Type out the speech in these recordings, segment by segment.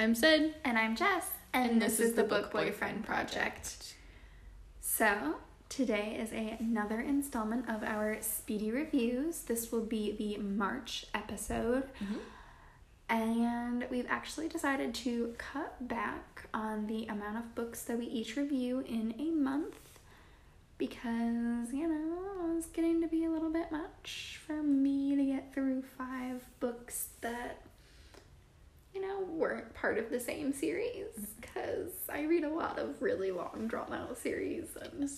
I'm Sid. And I'm Jess. And, this, is the Book Boyfriend Project. So, today is a, another installment of our speedy reviews. This will be the March episode. Mm-hmm. And we've actually decided to cut back on the amount of books that we each review in a month because, you know, it's getting to be a little bit much for me to get through five books that, you know, weren't part of the same series mm-hmm. because I read a lot of really long, drawn out series. And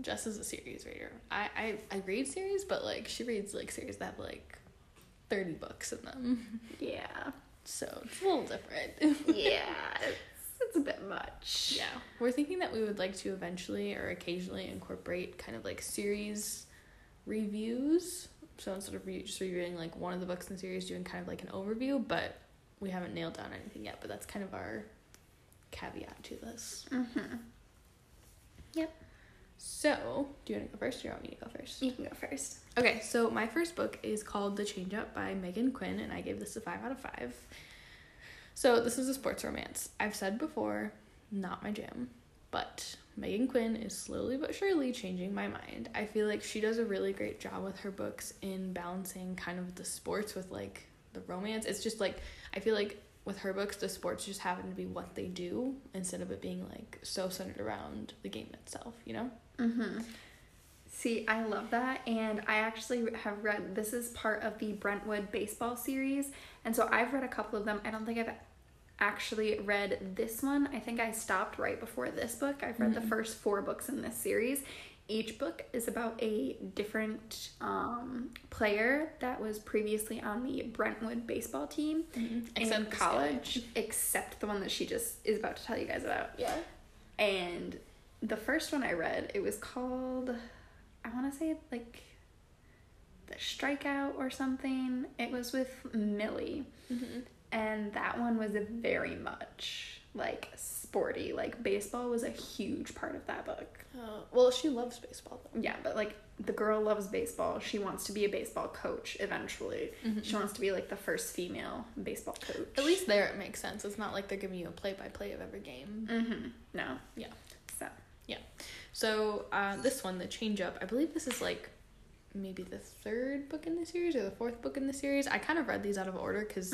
Jess is a series reader. I, I I read series, but like she reads like series that have like thirty books in them. yeah, So it's a little different. yeah, it's, it's a bit much. yeah. We're thinking that we would like to eventually or occasionally incorporate kind of like series reviews. So instead of re- just reviewing like one of the books in the series, doing kind of like an overview, but we haven't nailed down anything yet. But that's kind of our caveat to this. Mm-hmm. Yep. So, do you want to go first or do you want me to go first? You can go first. Okay, so my first book is called The Change Up by Megan Quinn, and I gave this a 5 out of 5. So, this is a sports romance. I've said before, not my jam, but Megan Quinn is slowly but surely changing my mind. I feel like she does a really great job with her books in balancing kind of the sports with like the romance. It's just like, I feel like with her books, the sports just happen to be what they do instead of it being like so centered around the game itself, you know? Mm-hmm. See, I love that, and I actually have read. This is part of the Brentwood baseball series, and so I've read a couple of them. I don't think I've actually read this one. I think I stopped right before this book. I've read the first four books in this series. Each book is about a different um, player that was previously on the Brentwood baseball team in this guy. college, except the one that she just is about to tell you guys about. Yeah. And the first one I read, it was called, I want to say like the Strikeout or something. It was with Millie. Mm-hmm. And that one was very much like sporty. Like baseball was a huge part of that book. Uh, well, she loves baseball though. Yeah, but like the girl loves baseball. She wants to be a baseball coach eventually. She wants to be like the first female baseball coach. At least there it makes sense. It's not like they're giving you a play by play of every game. Mm-hmm. No. Yeah. So. Yeah. So uh, this one, the change up, I believe this is like maybe the third book in the series or the fourth book in the series. I kind of read these out of order because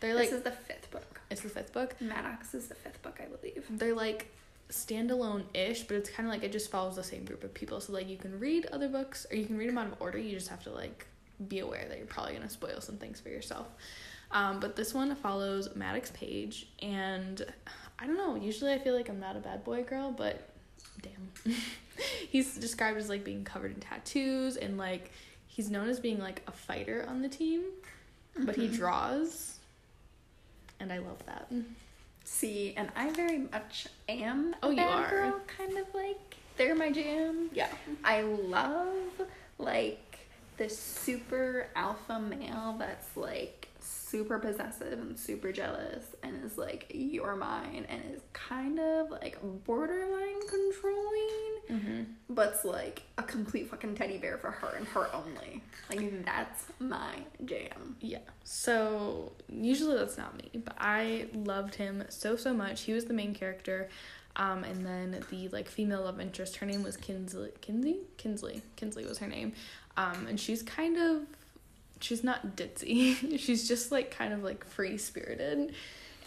they're like this is the fifth book. It's the fifth book. Maddox is the fifth book, I believe. They're like standalone ish, but it's kind of like it just follows the same group of people. So like you can read other books or you can read them out of order. You just have to like be aware that you're probably gonna spoil some things for yourself. Um, but this one follows Maddox Page, and I don't know. Usually, I feel like I'm not a bad boy girl, but damn, he's described as like being covered in tattoos, and like he's known as being like a fighter on the team, but he draws, and I love that. Mm-hmm. See, and I very much am oh, a Oh, you bad are. girl, kind of like they're my jam. Yeah. I love like the super alpha male that's like super possessive and super jealous and is like you're mine and is kind of like borderline controlling Mm-hmm. but's like a complete fucking teddy bear for her and her only like that's my jam Yeah. So usually that's not me, but I loved him so so much. He was the main character. Um, and then the like female love interest, her name was Kinsley. Kinsey? Kinsley. Kinsley was her name. Um, and she's kind of she's not ditzy. she's just like kind of like free spirited.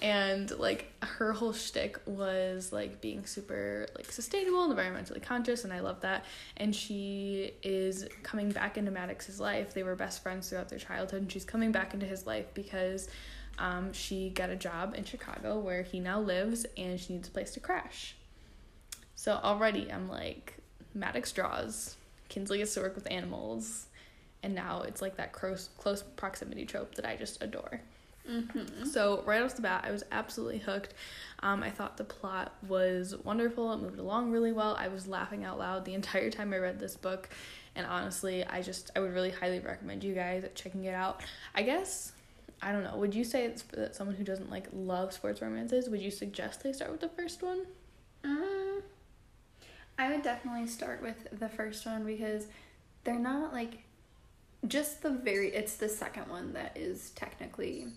And like her whole shtick was like being super like sustainable and environmentally conscious, and I love that. And she is coming back into Maddox's life. They were best friends throughout their childhood, and she's coming back into his life because um, she got a job in Chicago where he now lives, and she needs a place to crash. So already I'm like, Maddox draws, Kinsley gets to work with animals, and now it's like that close close proximity trope that I just adore. mm-hmm. So right off the bat, I was absolutely hooked. Um, I thought the plot was wonderful. It moved along really well. I was laughing out loud the entire time I read this book, and honestly, I just I would really highly recommend you guys checking it out. I guess I don't know. Would you say it's for that someone who doesn't like love sports romances? Would you suggest they start with the first one? Mm, I would definitely start with the first one because they're not like just the very it's the second one that is technically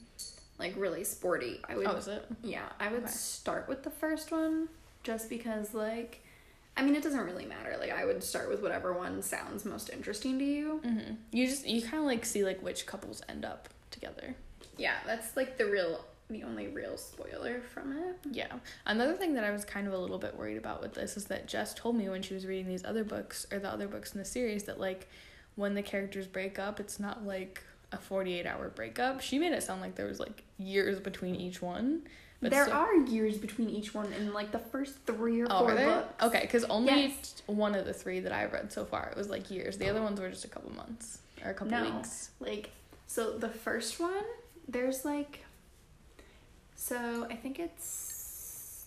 like really sporty. I would Oh, is it? Yeah, I would Okay. start with the first one just because like I mean it doesn't really matter. Like I would start with whatever one sounds most interesting to you. Mm-hmm. You just you kind of like see like which couples end up together. Yeah, that's like the real the only real spoiler from it. Yeah. Another thing that I was kind of a little bit worried about with this is that Jess told me when she was reading these other books or the other books in the series that like when the characters break up, it's not like a 48 hour breakup. She made it sound like there was like years between each one. But there so- are years between each one in like the first 3 or Oh, 4 are there? books. Okay, because only Yes. one of the three that I've read so far, it was like years. The other oh. ones were just a couple months or a couple No. weeks. Like so the first one there's like so I think it's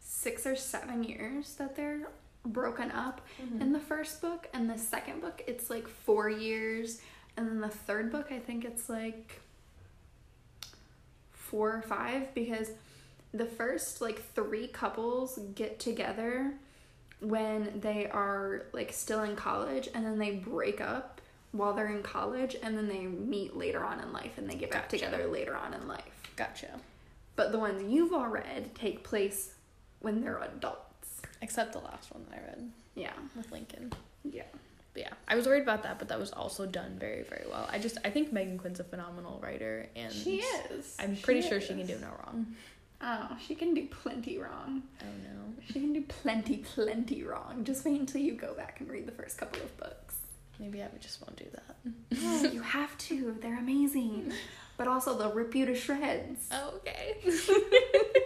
6 or 7 years that they're broken up. Mm-hmm. in the first book and the second book it's like four years and then the third book i think it's like four or five because the first like three couples get together when they are like still in college and then they break up while they're in college and then they meet later on in life and they get back together later on in life Gotcha. but the ones you've all read take place when they're adults Except the last one that I read yeah with Lincoln. yeah But yeah, I was worried about that, but that was also done very, very well. I just, I think Megan Quinn's a phenomenal writer, and she is I'm pretty She sure she can do no wrong. Mm. Oh, she can do plenty wrong. Oh no. She can do plenty, plenty wrong. Just wait until you go back and read the first couple of books. Maybe I just won't do that. No, you have to. They're amazing. But also, they'll rip you to shreds. Oh, okay.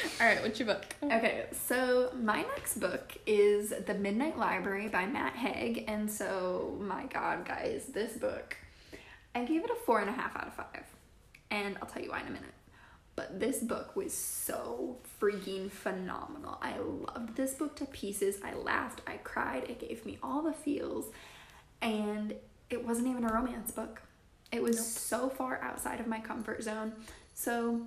All right, what's your book? Okay, so my next book is The Midnight Library by Matt Haig. And so, my god, guys, this book, I gave it a four and a half out of five. And I'll tell you why in a minute. But this book was so freaking phenomenal. I loved this book to pieces. I laughed, I cried, it gave me all the feels. And it wasn't even a romance book. It was Nope. so far outside of my comfort zone. So,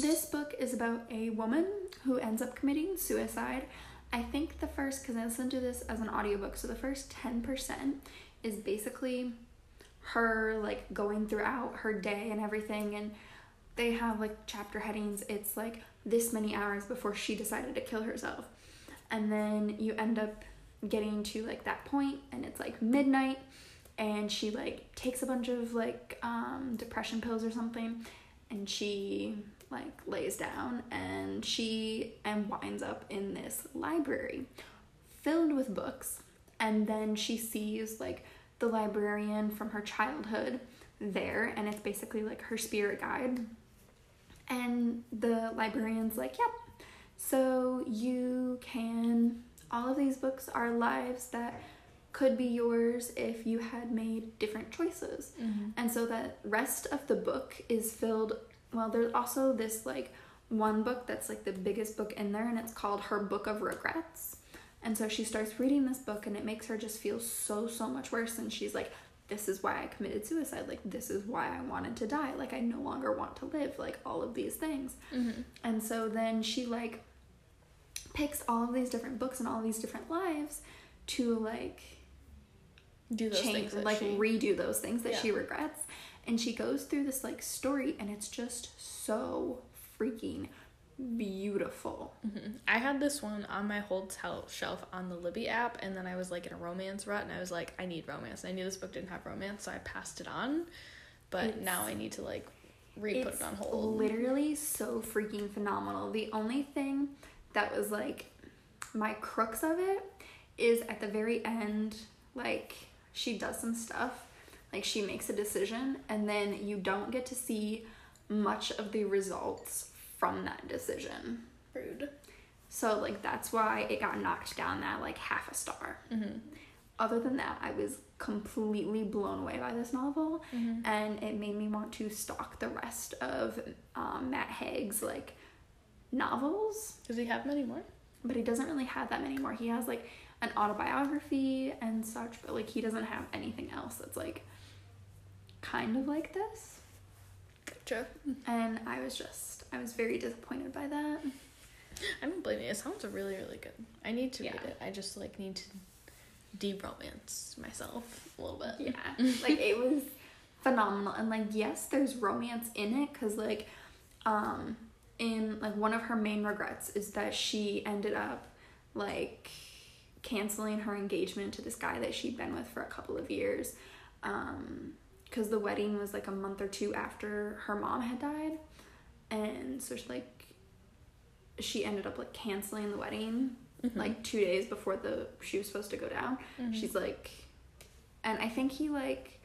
this book is about a woman who ends up committing suicide. I think the first, because I listened to this as an audiobook, so the first 10% is basically her like going throughout her day and everything. And they have like chapter headings. It's like this many hours before she decided to kill herself. And then you end up getting to like that point and it's like midnight and she like takes a bunch of like um depression pills or something and she like lays down and she and winds up in this library filled with books. And then she sees like the librarian from her childhood there and it's basically like her spirit guide. And the librarian's like yep so you can all of these books are lives that could be yours if you had made different choices. Mm-hmm. and so the rest of the book is filled well there's also this like one book that's like the biggest book in there and it's called her book of regrets. And so she starts reading this book and it makes her just feel so so much worse and she's like this is why i committed suicide. Like this is why i wanted to die. Like i no longer want to live. Like all of these things. Mm-hmm. and so then she like picks all of these different books and all of these different lives to like Do those change things like she- redo those things that Yeah. she regrets and she goes through this like story and it's just so freaking beautiful Mhm. I had this one on my hold tel- shelf on the Libby app, and then I was like in a romance rut, and I was like, I need romance. And I knew this book didn't have romance, so I passed it on. But It's- now I need to like re put it on hold. literally so freaking phenomenal the only thing that was like my crux of it is at the very end like she does some stuff like she makes a decision and then you don't get to see much of the results from that decision Rude. so like that's why it got knocked down that like half a star Mm-hmm. other than that i was completely blown away by this novel Mm-hmm. and it made me want to stalk the rest of um, matt haig's like novels Does he have many more? but he doesn't really have that many more he has like an autobiography and such but like he doesn't have anything else that's like kind of like this Gotcha. and i was just i was very disappointed by that I don't blame you. It sounds really, really good. I need to read it. I just like need to de-romance myself a little bit. yeah like it was phenomenal. And like, yes, there's romance in it because like, um, in like one of her main regrets is that she ended up like canceling her engagement to this guy that she'd been with for a couple of years. Um, because the wedding was like a month or two after her mom had died, and so she like she ended up like canceling the wedding mm-hmm. like two days before the she was supposed to go down. Mm-hmm. She's like, and I think he like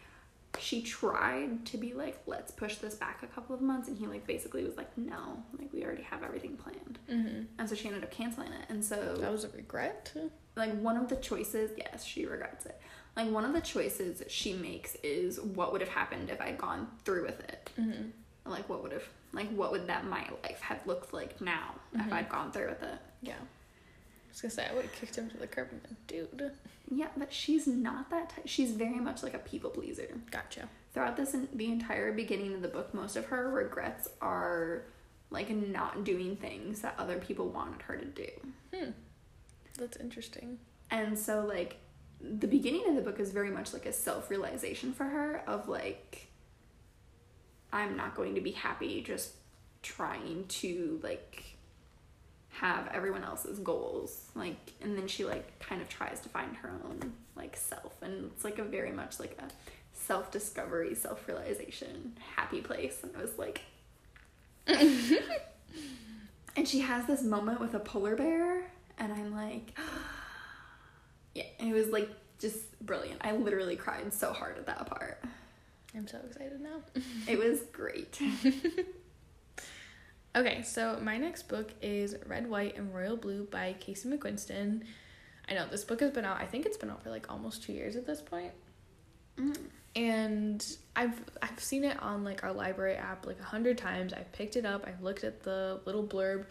she tried to be like let's push this back a couple of months and he like basically was like no like we already have everything planned mm-hmm. and so she ended up canceling it and so that was a regret like one of the choices yes she regrets it like one of the choices she makes is what would have happened if i'd gone through with it. Mm-hmm. like what would have like what would that my life have looked like now mm-hmm. if i'd gone through with it? Yeah. I was gonna say i would have kicked him to the curb and been dude. Yeah but she's not that type she's very much like a people pleaser. Gotcha. Throughout this the entire beginning of the book most of her regrets are like not doing things that other people wanted her to do. Hmm. That's interesting. And so like the beginning of the book is very much like a self-realization for her of like I'm not going to be happy just trying to like have everyone else's goals like and then she like kind of tries to find her own like self and it's like a very much like a self-discovery self-realization happy place and I was like and she has this moment with a polar bear and I'm like yeah, it was like just brilliant. I literally cried so hard at that part. I'm so excited now. it was great. okay, so my next book is Red, White, and Royal Blue by Casey McQuiston. I know this book has been out. I think it's been out for like almost two years at this point. Mm. And I've I've seen it on like our library app like a hundred times. I've picked it up. I've looked at the little blurb,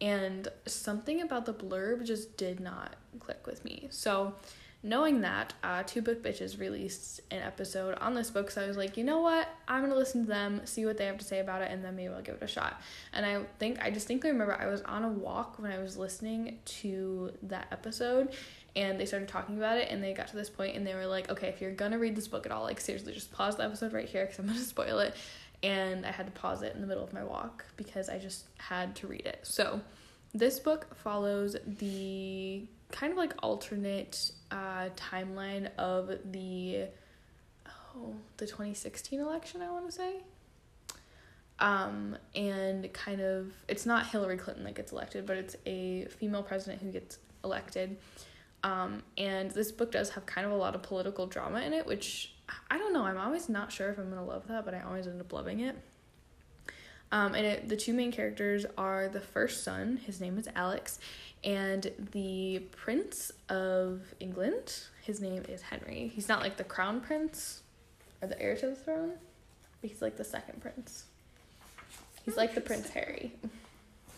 and something about the blurb just did not click with me. So, knowing that, uh, Two Book Bitches released an episode on this book, so I was like, you know what? I'm gonna listen to them, see what they have to say about it, and then maybe I'll give it a shot. And I think I distinctly remember I was on a walk when I was listening to that episode, and they started talking about it, and they got to this point, and they were like, okay, if you're gonna read this book at all, like seriously, just pause the episode right here because I'm gonna spoil it. And I had to pause it in the middle of my walk because I just had to read it. So, this book follows the kind of like alternate uh, timeline of the oh the 2016 election I want to say. Um and kind of it's not Hillary Clinton that gets elected but it's a female president who gets elected. Um and this book does have kind of a lot of political drama in it which I don't know I'm always not sure if I'm gonna love that but I always end up loving it. Um, and it, the two main characters are the first son, his name is Alex, and the Prince of England, his name is Henry. He's not like the crown prince or the heir to the throne, but he's like the second prince. He's like the Prince Harry.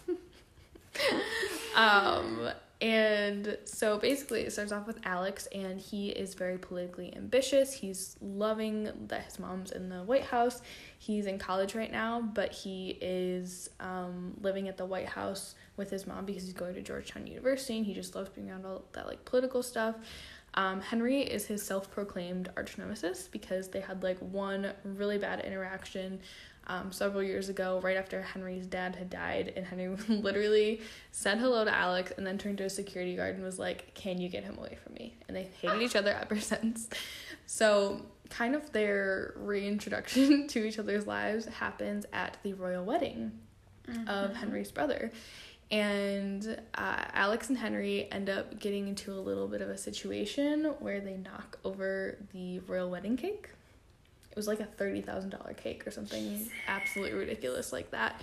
um, and so basically, it starts off with Alex, and he is very politically ambitious. He's loving that his mom's in the White House. He's in college right now, but he is um, living at the White House with his mom because he's going to Georgetown University and he just loves being around all that like political stuff. Um, Henry is his self proclaimed arch nemesis because they had like one really bad interaction um, several years ago, right after Henry's dad had died, and Henry literally said hello to Alex and then turned to a security guard and was like, Can you get him away from me? And they hated each other ever since. So, kind of their reintroduction to each other's lives happens at the royal wedding mm-hmm. of Henry's brother. And uh, Alex and Henry end up getting into a little bit of a situation where they knock over the royal wedding cake it was like a $30,000 cake or something Jesus. absolutely ridiculous like that.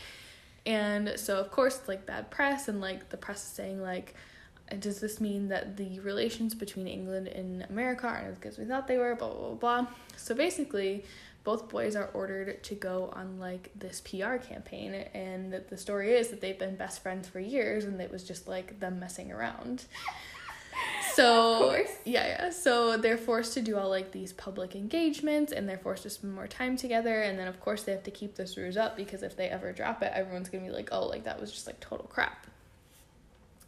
And so of course like bad press and like the press is saying like does this mean that the relations between England and America aren't as good as we thought they were blah blah blah, blah. So basically both boys are ordered to go on like this PR campaign and the story is that they've been best friends for years and it was just like them messing around. So yeah, yeah. So they're forced to do all like these public engagements, and they're forced to spend more time together. And then of course they have to keep this ruse up because if they ever drop it, everyone's gonna be like, oh, like that was just like total crap.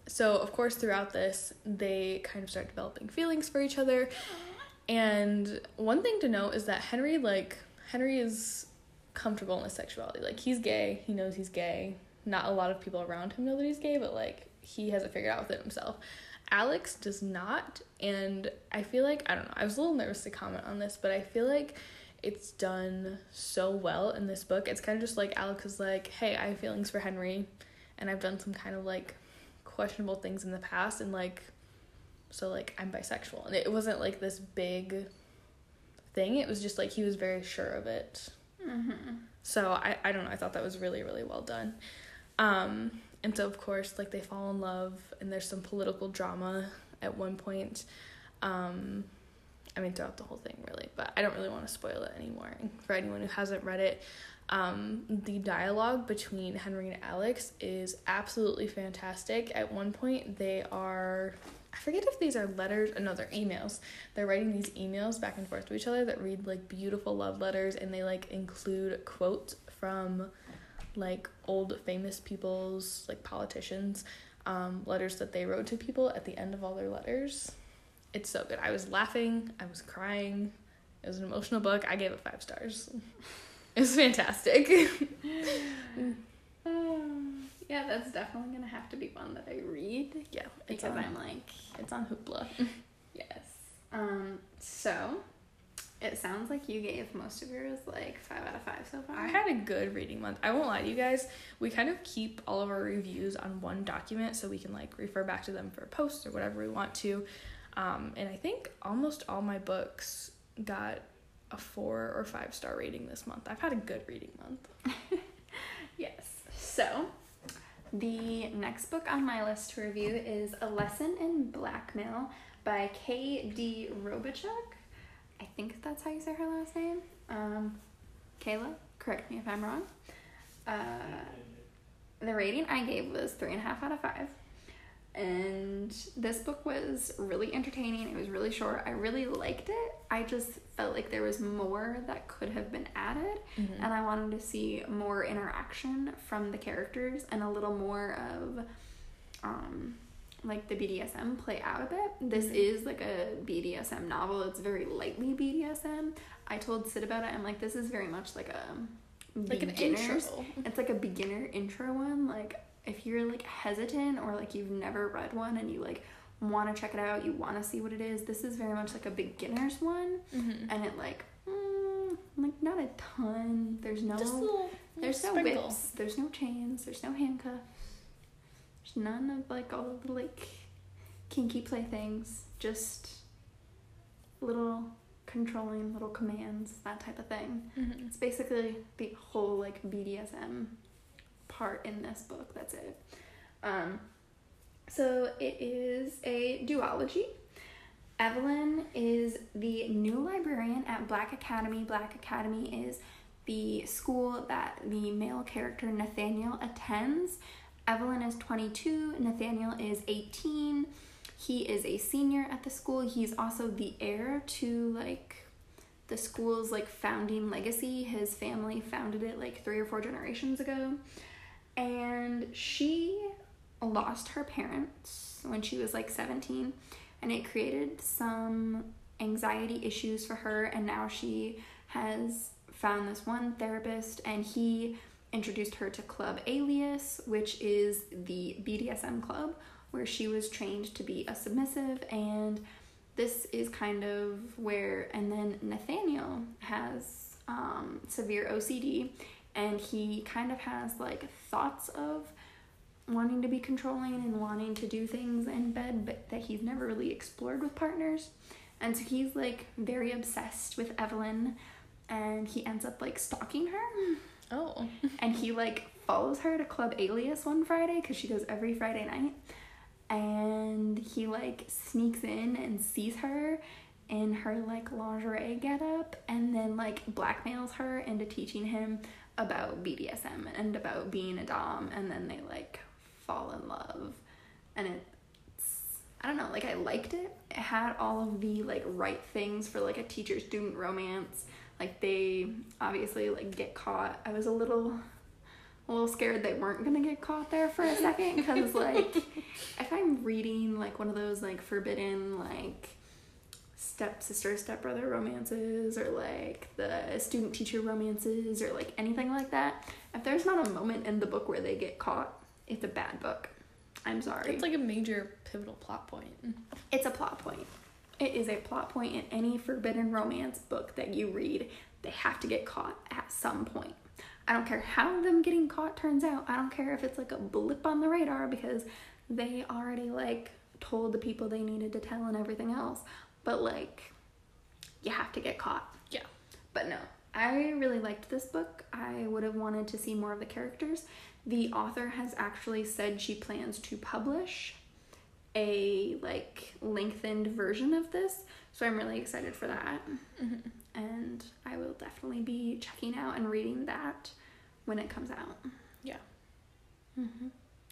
So of course throughout this, they kind of start developing feelings for each other. And one thing to note is that Henry like Henry is comfortable in his sexuality. Like he's gay, he knows he's gay. Not a lot of people around him know that he's gay, but like he has it figured out within himself. Alex does not, and I feel like I don't know. I was a little nervous to comment on this, but I feel like it's done so well in this book. It's kind of just like Alex is like, "Hey, I have feelings for Henry, and I've done some kind of like questionable things in the past, and like, so like I'm bisexual." And it wasn't like this big thing. It was just like he was very sure of it. Mm-hmm. So I I don't know. I thought that was really really well done. Um, and so of course like they fall in love and there's some political drama at one point. Um, I mean throughout the whole thing really, but I don't really want to spoil it anymore. And for anyone who hasn't read it, um, the dialogue between Henry and Alex is absolutely fantastic. At one point, they are I forget if these are letters, uh, no, they're emails. They're writing these emails back and forth to each other that read like beautiful love letters, and they like include quotes from like old famous people's like politicians, um, letters that they wrote to people at the end of all their letters. It's so good. I was laughing, I was crying. It was an emotional book. I gave it five stars. It was fantastic. Yeah, that's definitely gonna have to be one that I read yeah, because on, I'm like, it's on Hoopla. yes. Um, so it sounds like you gave most of yours like five out of five so far. I had a good reading month. I won't lie to you guys. We kind of keep all of our reviews on one document so we can like refer back to them for posts or whatever we want to. Um, and I think almost all my books got a four or five star rating this month. I've had a good reading month. Yes. So, the next book on my list to review is A Lesson in Blackmail by K.D. Robichuk. I think that's how you say her last name. Um, Kayla, correct me if I'm wrong. Uh, the rating I gave was three and a half out of five. And this book was really entertaining. It was really short. I really liked it. I just felt like there was more that could have been added. Mm-hmm. And I wanted to see more interaction from the characters and a little more of um, like the BDSM play out a bit. This Mhm. is like a BDSM novel. It's very lightly BDSM. I told Sid about it. I'm like, this is very much like a Like an intro. it's like a beginner intro one. Like if you're like hesitant or like you've never read one and you like want to check it out, you want to see what it is. This is very much like a beginner's one, Mm-hmm. and it like mm, like not a ton. There's no little, there's no sprinkle. whips. There's no chains. There's no handcuffs. There's none of like all of the like kinky playthings. Just little controlling little commands, that type of thing. Mhm. It's basically the whole like BDSM part in this book. That's it. Um, so it is a duology. Evelyn is the new librarian at Black Academy. Black Academy is the school that the male character Nathaniel attends. Evelyn is 22, Nathaniel is 18. He is a senior at the school. He's also the heir to like the school's like founding legacy. His family founded it like 3 or 4 generations ago. And she lost her parents when she was like 17 and it created some anxiety issues for her and now she has found this one therapist and he introduced her to club alias which is the bdsm club where she was trained to be a submissive and this is kind of where and then nathaniel has um, severe ocd and he kind of has like thoughts of wanting to be controlling and wanting to do things in bed, but that he's never really explored with partners. And so he's like very obsessed with Evelyn and he ends up like stalking her. Hmm. Oh. And he like follows her to Club Alias one Friday because she goes every Friday night. And he like sneaks in and sees her in her like lingerie getup and then like blackmails her into teaching him about BDSM and about being a Dom and then they like fall in love. And it's I don't know, like I liked it. It had all of the like right things for like a teacher student romance. Like they obviously like get caught. I was a little a little scared they weren't gonna get caught there for a second because like if I'm reading like one of those like forbidden like stepsister stepbrother romances or like the student teacher romances or like anything like that if there's not a moment in the book where they get caught it's a bad book. I'm sorry. It's like a major pivotal plot point. it's a plot point. It is a plot point in any forbidden romance book that you read. They have to get caught at some point. I don't care how them getting caught turns out. I don't care if it's like a blip on the radar because they already like told the people they needed to tell and everything else but like you have to get caught Yeah. but no i really liked this book i would have wanted to see more of the characters the author has actually said she plans to publish a like lengthened version of this so i'm really excited for that Mm-hmm. and i will definitely be checking out and reading that when it comes out Yeah. mm-hmm.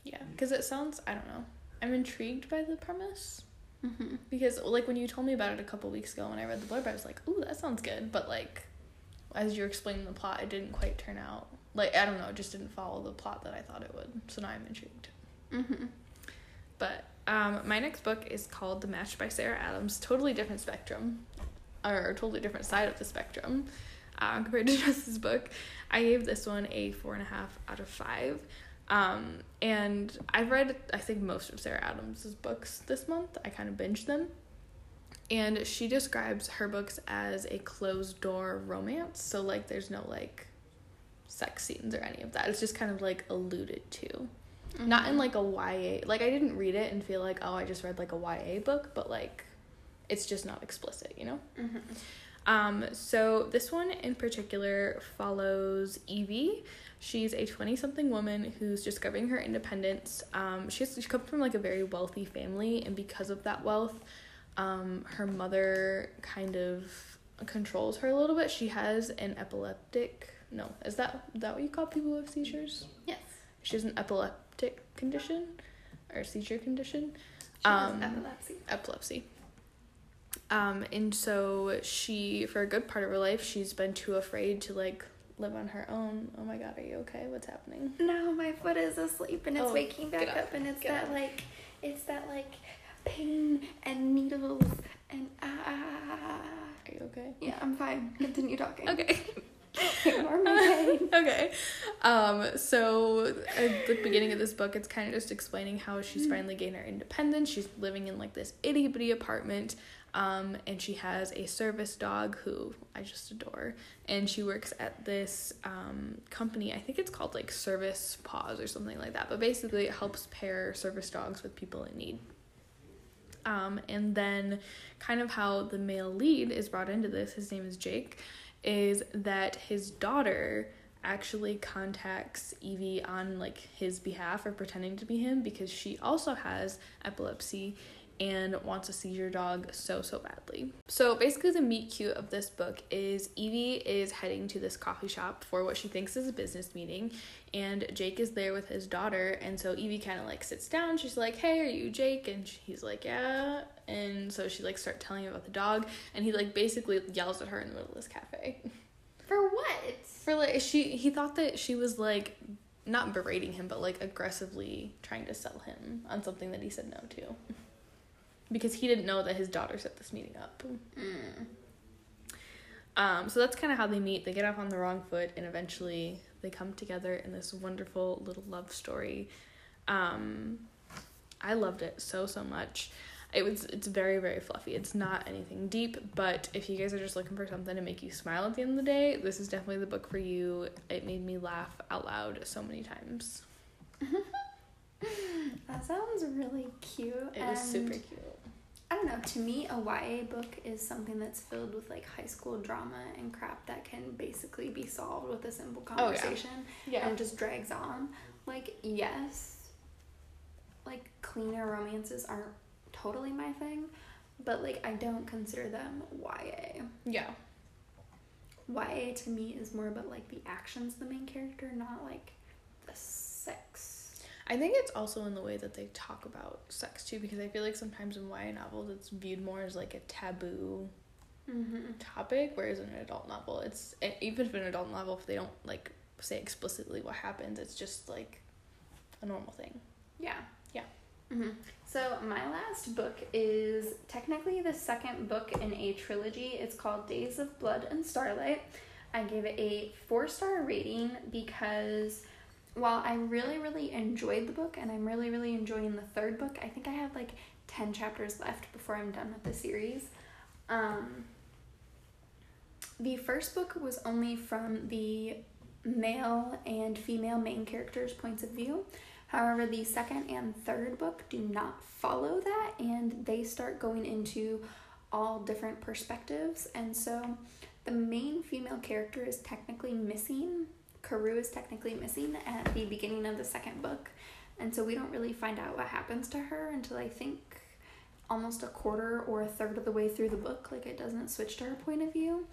Yeah. Because it sounds, I don't know. I'm intrigued by the premise. Mm-hmm. Because, like, when you told me about it a couple weeks ago when I read the blurb, I was like, ooh, that sounds good. But, like, as you're explaining the plot, it didn't quite turn out. Like, I don't know, it just didn't follow the plot that I thought it would. So now I'm intrigued. Mm-hmm. But um, my next book is called The Match by Sarah Adams. Totally different spectrum, or totally different side of the spectrum uh, compared to Jess's book. I gave this one a four and a half out of five. Um, and I've read, I think, most of Sarah Adams's books this month. I kind of binged them. And she describes her books as a closed door romance. So, like, there's no, like, sex scenes or any of that. It's just kind of, like, alluded to not in like a YA. Like I didn't read it and feel like oh I just read like a YA book, but like it's just not explicit, you know. Mm-hmm. Um, so this one in particular follows Evie. She's a twenty-something woman who's discovering her independence. Um, she, has, she comes from like a very wealthy family, and because of that wealth, um, her mother kind of controls her a little bit. She has an epileptic. No, is that is that what you call people who have seizures? yes She has an epileptic condition or seizure condition. she Um, epilepsy epilepsy. Um, and so she, for a good part of her life, she's been too afraid to like live on her own. Oh my god, are you okay? What's happening? no my foot is asleep and it's Oh, waking back up. up, and it's get that up. like it's that like pain and needles and ah Are you okay? yeah i'm fine continue talking Okay. ignore my pain okay. Um, so at the beginning of this book, it's kind of just explaining how she's finally gained her independence. She's living in like this itty bitty apartment. Um, and she has a service dog who I just adore. And she works at this um, company, I think it's called like Service Paws or something like that. But basically, it helps pair service dogs with people in need. Um, and then, kind of how the male lead is brought into this, his name is Jake, is that his daughter actually contacts Evie on like his behalf or pretending to be him because she also has epilepsy and wants to a seizure dog so so badly. So basically the meet cute of this book is Evie is heading to this coffee shop for what she thinks is a business meeting and Jake is there with his daughter and so Evie kind of like sits down. She's like hey are you Jake? And he's like yeah. And so she like starts telling him about the dog and he like basically yells at her in the middle of this cafe. For what? For like she he thought that she was like not berating him but like aggressively trying to sell him on something that he said no to because he didn't know that his daughter set this meeting up. Mm. um so that's kind of how they meet. They get off on the wrong foot and eventually they come together in this wonderful little love story. Um i loved it so so much. It was it's very very fluffy. It's not anything deep but if you guys are just looking for something to make you smile at the end of the day this is definitely the book for you. It made me laugh out loud so many times. That sounds really cute it was super cute I don't know. To me, a YA book is something that's filled with like high school drama and crap that can basically be solved with a simple Oh, yeah. conversation and just drags on. Like, yes, like cleaner romances aren't totally my thing, but like I don't consider them YA. yeah YA to me is more about like the actions of the main character, not like the. I think it's also in the way that they talk about sex too, because I feel like sometimes in YA novels it's viewed more as like a taboo Mm-hmm. topic, whereas in an adult novel, it's even if an adult novel, if they don't like say explicitly what happens, it's just like a normal thing. Yeah. Yeah. Mm-hmm. So, my last book is technically the second book in a trilogy. It's called Days of Blood and Starlight. I gave it a four star rating because while I really, really enjoyed the book and I'm really, really enjoying the third book, I think I have like 10 chapters left before I'm done with the series. Um, the first book was only from the male and female main characters' points of view. However, the second and third book do not follow that and they start going into all different perspectives. And so the main female character is technically missing. Karou is technically missing at the beginning of the second book. And so we don't really find out what happens to her until I think almost a quarter or a third of the way through the book. Like it doesn't switch to her point of view.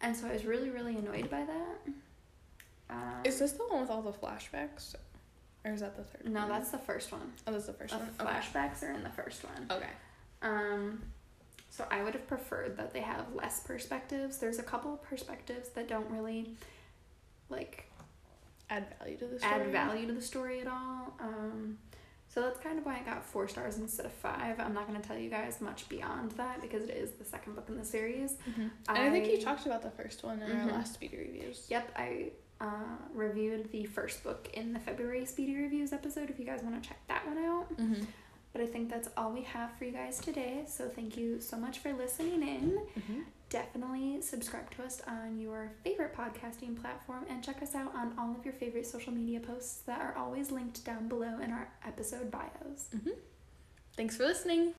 And so I was really, really annoyed by that. Um, is this the one with all the flashbacks? Or is that the third No, one? that's the first one. Oh, that's the first the one. Flashbacks okay. are in the first one. Okay. Um so I would have preferred that they have less perspectives. There's a couple of perspectives that don't really like add value to the story. Add value to the story at all. Um so that's kind of why I got four stars instead of five. I'm not going to tell you guys much beyond that because it is the second book in the series. Mm-hmm. And I, I, think you talked about the first one in mm-hmm. our last speedy reviews. Yep, I uh, reviewed the first book in the February speedy reviews episode if you guys want to check that one out. Mm-hmm. But I think that's all we have for you guys today. So thank you so much for listening in. Definitely subscribe to us on your favorite podcasting platform and check us out on all of your favorite social media posts that are always linked down below in our episode bios. Mm-hmm. Thanks for listening.